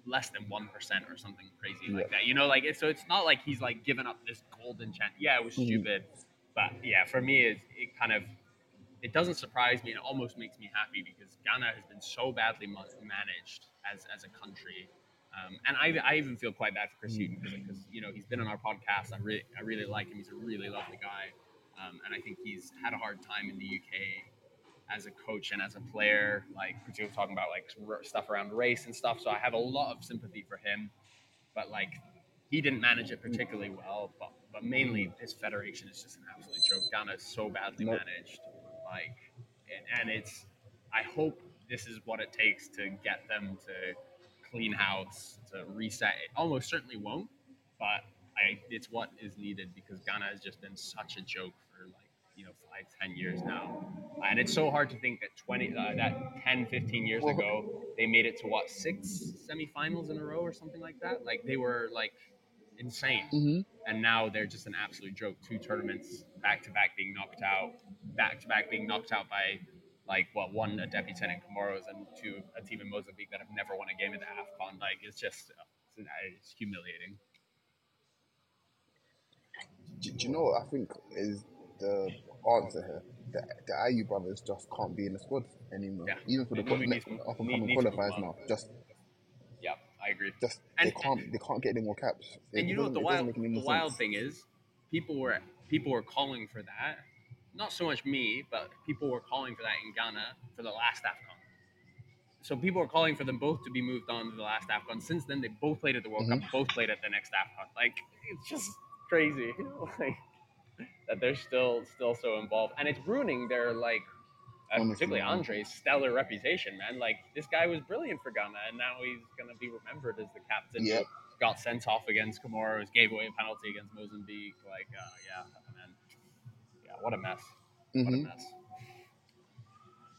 [SPEAKER 3] less than one percent or something crazy like that. You know, like it's, so it's not like he's like given up this golden chance. Yeah, it was
[SPEAKER 2] Mhm.
[SPEAKER 3] stupid, but yeah, for me, it, it kind of it doesn't surprise me. and It almost makes me happy because Ghana has been so badly managed as as a country. Um, and I, I even feel quite bad for Chris Hughton because you know he's been on our podcast. I really I really like him. He's a really lovely guy, um, and I think he's had a hard time in the UK as a coach and as a player. Like particularly talking about like r- stuff around race and stuff. So I have a lot of sympathy for him. But like he didn't manage it particularly well. But but mainly his federation is just an absolute joke. Ghana is so badly
[SPEAKER 2] Nope.
[SPEAKER 3] managed. Like and, and it's I hope this is what it takes to get them to clean house to reset. It almost certainly won't, but I it's what is needed because Ghana has just been such a joke like you know five ten years now, and it's so hard to think that twenty uh, that 10, 15 years
[SPEAKER 2] Well-
[SPEAKER 3] ago they made it to what six semifinals in a row or something like that. Like they were like insane
[SPEAKER 2] Mm-hmm.
[SPEAKER 3] and now they're just an absolute joke. Two tournaments back to back being knocked out, back to back being knocked out by like what one a debutant in Comoros and two a team in Mozambique that have never won a game in the Afcon. Like it's just it's, it's humiliating.
[SPEAKER 2] Do, do you know what I think is the answer here? The, the Ayew brothers just can't be in the squad anymore.
[SPEAKER 3] Yeah.
[SPEAKER 2] Even for the
[SPEAKER 3] They
[SPEAKER 2] qual-
[SPEAKER 3] need-
[SPEAKER 2] next
[SPEAKER 3] need-
[SPEAKER 2] up and coming
[SPEAKER 3] need to move
[SPEAKER 2] qualifiers now. Just
[SPEAKER 3] Yeah, I agree.
[SPEAKER 2] just
[SPEAKER 3] And-
[SPEAKER 2] they can't they can't get any more caps. It
[SPEAKER 3] And you know what the wild the
[SPEAKER 2] more
[SPEAKER 3] wild thing is, people were people were calling for that. Not so much me, but people were calling for that in Ghana for the last AFCON. So people were calling for them both to be moved on to the last AFCON. Since then, they both played at the World
[SPEAKER 2] Mm-hmm.
[SPEAKER 3] Cup, both played at the next AFCON. Like it's just crazy, like that they're still still so involved, and it's ruining their like. Uh, particularly. Andre's stellar reputation, man. Like this guy was brilliant for Ghana, and now he's gonna be remembered as the captain
[SPEAKER 2] Yeah.
[SPEAKER 3] got sent off against Comoros, gave away a penalty against Mozambique. Like, uh, yeah, man, yeah, what a mess, what a
[SPEAKER 2] Mhm.
[SPEAKER 3] mess.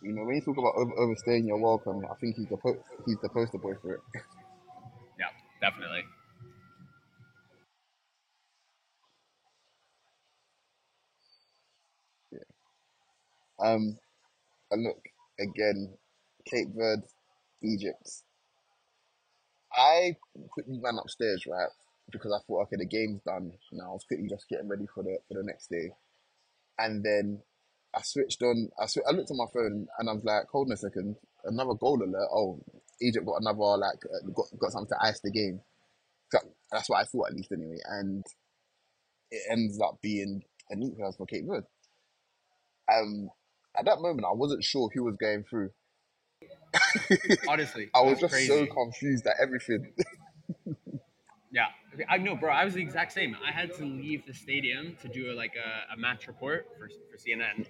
[SPEAKER 2] You know, when you talk about over, overstaying your welcome, I think he's the po- he's the poster boy for it.
[SPEAKER 3] Yeah, definitely.
[SPEAKER 2] Um, and look again, Cape Verde, Egypt. I quickly ran upstairs, right, because I thought, okay, the game's done. Now I was quickly just getting ready for the for the next day, and then I switched on. I sw- I looked at my phone and I was like, hold on a second, another goal alert. Oh, Egypt got another like uh, got got something to ice the game. So that's what I thought at least anyway, and it ends up being an equaliser for Cape Verde. Um, at that moment, I wasn't sure who was going through.
[SPEAKER 3] Honestly,
[SPEAKER 2] I was just
[SPEAKER 3] crazy.
[SPEAKER 2] so confused at everything.
[SPEAKER 3] Yeah, I know, bro. I was the exact same. I had to leave the stadium to do a, like a, a match report for for CNN,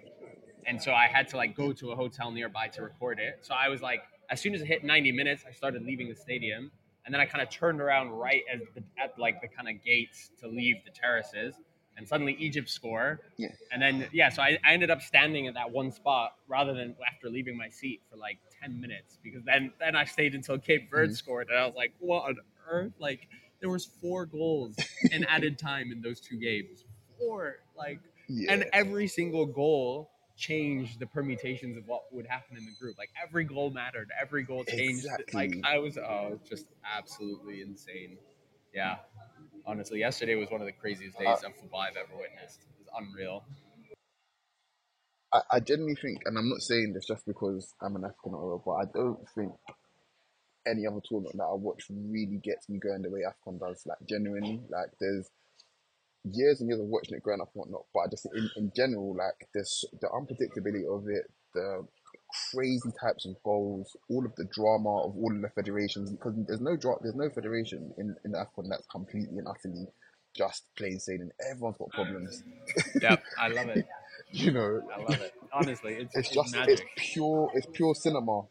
[SPEAKER 3] and so I had to like go to a hotel nearby to record it. So I was like, as soon as it hit 90 minutes, I started leaving the stadium, and then I kind of turned around right as the, at like the kind of gates to leave the terraces, and suddenly Egypt score.
[SPEAKER 2] Yeah.
[SPEAKER 3] And then yeah, so I, I ended up standing at that one spot rather than after leaving my seat for like 10 minutes because then then I stayed until Cape Verde
[SPEAKER 2] Mhm.
[SPEAKER 3] scored, and I was like, what on earth? Like there was four goals in added time in those two games. Four, like,
[SPEAKER 2] Yeah.
[SPEAKER 3] and every single goal changed the permutations of what would happen in the group. Like every goal mattered. Every goal changed. Like I was, oh, was just absolutely insane. Yeah, honestly, yesterday was one of the craziest days
[SPEAKER 2] Uh,
[SPEAKER 3] of football I've ever witnessed. It was unreal.
[SPEAKER 2] I, I genuinely think, and I'm not saying this just because I'm an African or but I don't think any other tournament that I watch really gets me going the way AFCON does. Like genuinely, like there's years and years of watching it growing up and whatnot. But I just in, in general, like this, the unpredictability of it, the crazy types of goals, all of the drama of all of the federations. Because there's no dra- there's no federation in in AFCON that's completely and utterly just plain sailing. Everyone's got problems.
[SPEAKER 3] Yeah, I love it.
[SPEAKER 2] you know,
[SPEAKER 3] I love it. Honestly, it's,
[SPEAKER 2] it's
[SPEAKER 3] it's,
[SPEAKER 2] just
[SPEAKER 3] magic.
[SPEAKER 2] it's pure it's pure cinema.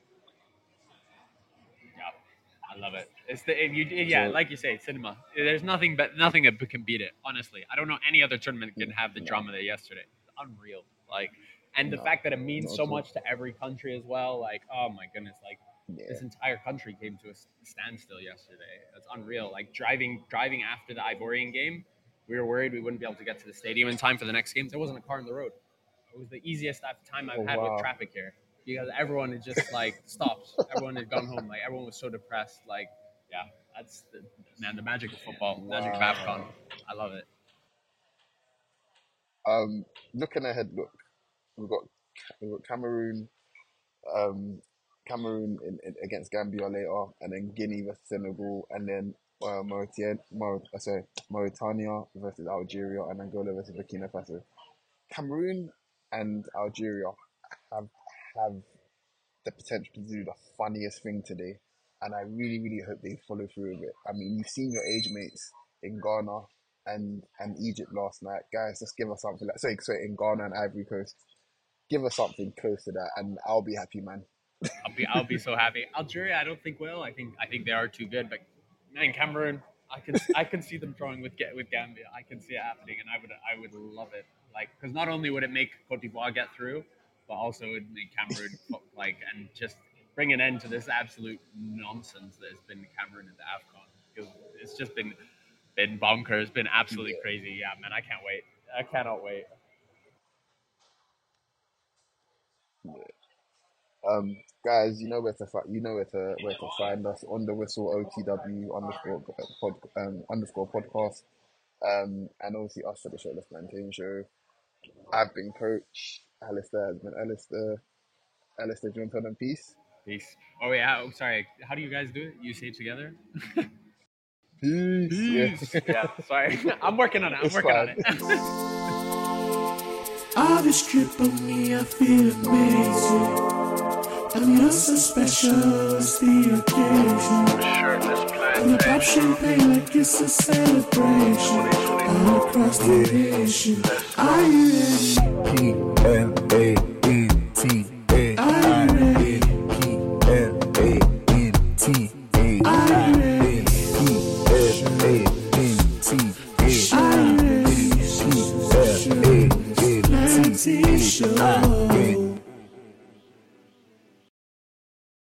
[SPEAKER 3] Yeah, I love it. It's the it, you, it- yeah,
[SPEAKER 2] So-
[SPEAKER 3] like you say, cinema. There's nothing but nothing that can beat it. Honestly, I don't know any other tournament that can mm, have the drama that yesterday. It's unreal. Like, and the
[SPEAKER 2] No,
[SPEAKER 3] fact that it means
[SPEAKER 2] not
[SPEAKER 3] so much to every country as well. Like, oh my goodness, like
[SPEAKER 2] Yeah,
[SPEAKER 3] this entire country came to a standstill yesterday. It's unreal. Like driving driving after the Ivorian game, we were worried we wouldn't be able to get to the stadium in time for the next game. There wasn't a car on the road. It was the easiest time I've
[SPEAKER 2] Oh,
[SPEAKER 3] had
[SPEAKER 2] wow.
[SPEAKER 3] with traffic here because everyone had just like stopped. Everyone had gone home. Like everyone was so depressed. Like, yeah, that's the, man the magic of football, magic of
[SPEAKER 2] Wow.
[SPEAKER 3] AFCON. I love it.
[SPEAKER 2] Um, looking ahead, look, we've got we've got Cameroon, um, Cameroon in, in, against Gambia later, and then Guinea versus Senegal, and then uh, Mauritania, Maur- uh, sorry, Mauritania versus Algeria, and Angola versus Burkina Faso. Cameroon and Algeria have have the potential to do the funniest thing today, and I really, really hope they follow through with it. I mean, you've seen your age mates in Ghana and and Egypt last night, guys. Just give us something like sorry, sorry, in Ghana and Ivory Coast. Give us something close to that, and I'll be happy, man.
[SPEAKER 3] I'll be I'll be so happy. Algeria, I don't think will. I think I think they are too good. But man, Cameroon, I can I can see them drawing with with Gambia. I can see it happening, and I would I would love it. Like because not only would it make Cote d'Ivoire get through, but also it would make Cameroon like and just bring an end to this absolute nonsense that has been Cameroon in the Afcon. It's just been been bonkers, been absolutely
[SPEAKER 2] Yeah.
[SPEAKER 3] crazy. Yeah, man, I can't wait. I cannot wait.
[SPEAKER 2] Um, guys, you know where to find you know where to where to find us on the whistle OTW underscore pod um underscore podcast. Um, and obviously us at the Shirtless Plantain Show. I've been Coach. Alasdair has been Alasdair. Alasdair, do you want to tell them peace?
[SPEAKER 3] Peace. Oh yeah. Oh, sorry. How do you guys do it? You say it together?
[SPEAKER 2] Peace. Yeah.
[SPEAKER 3] yeah, sorry. I'm working on it. I'm
[SPEAKER 2] It's
[SPEAKER 3] working on it.
[SPEAKER 1] All this drip on me, I feel amazing. And you're so special, it's the occasion. And I pop champagne like it's a celebration. All across the nation. Are you ready?
[SPEAKER 4] P L A 十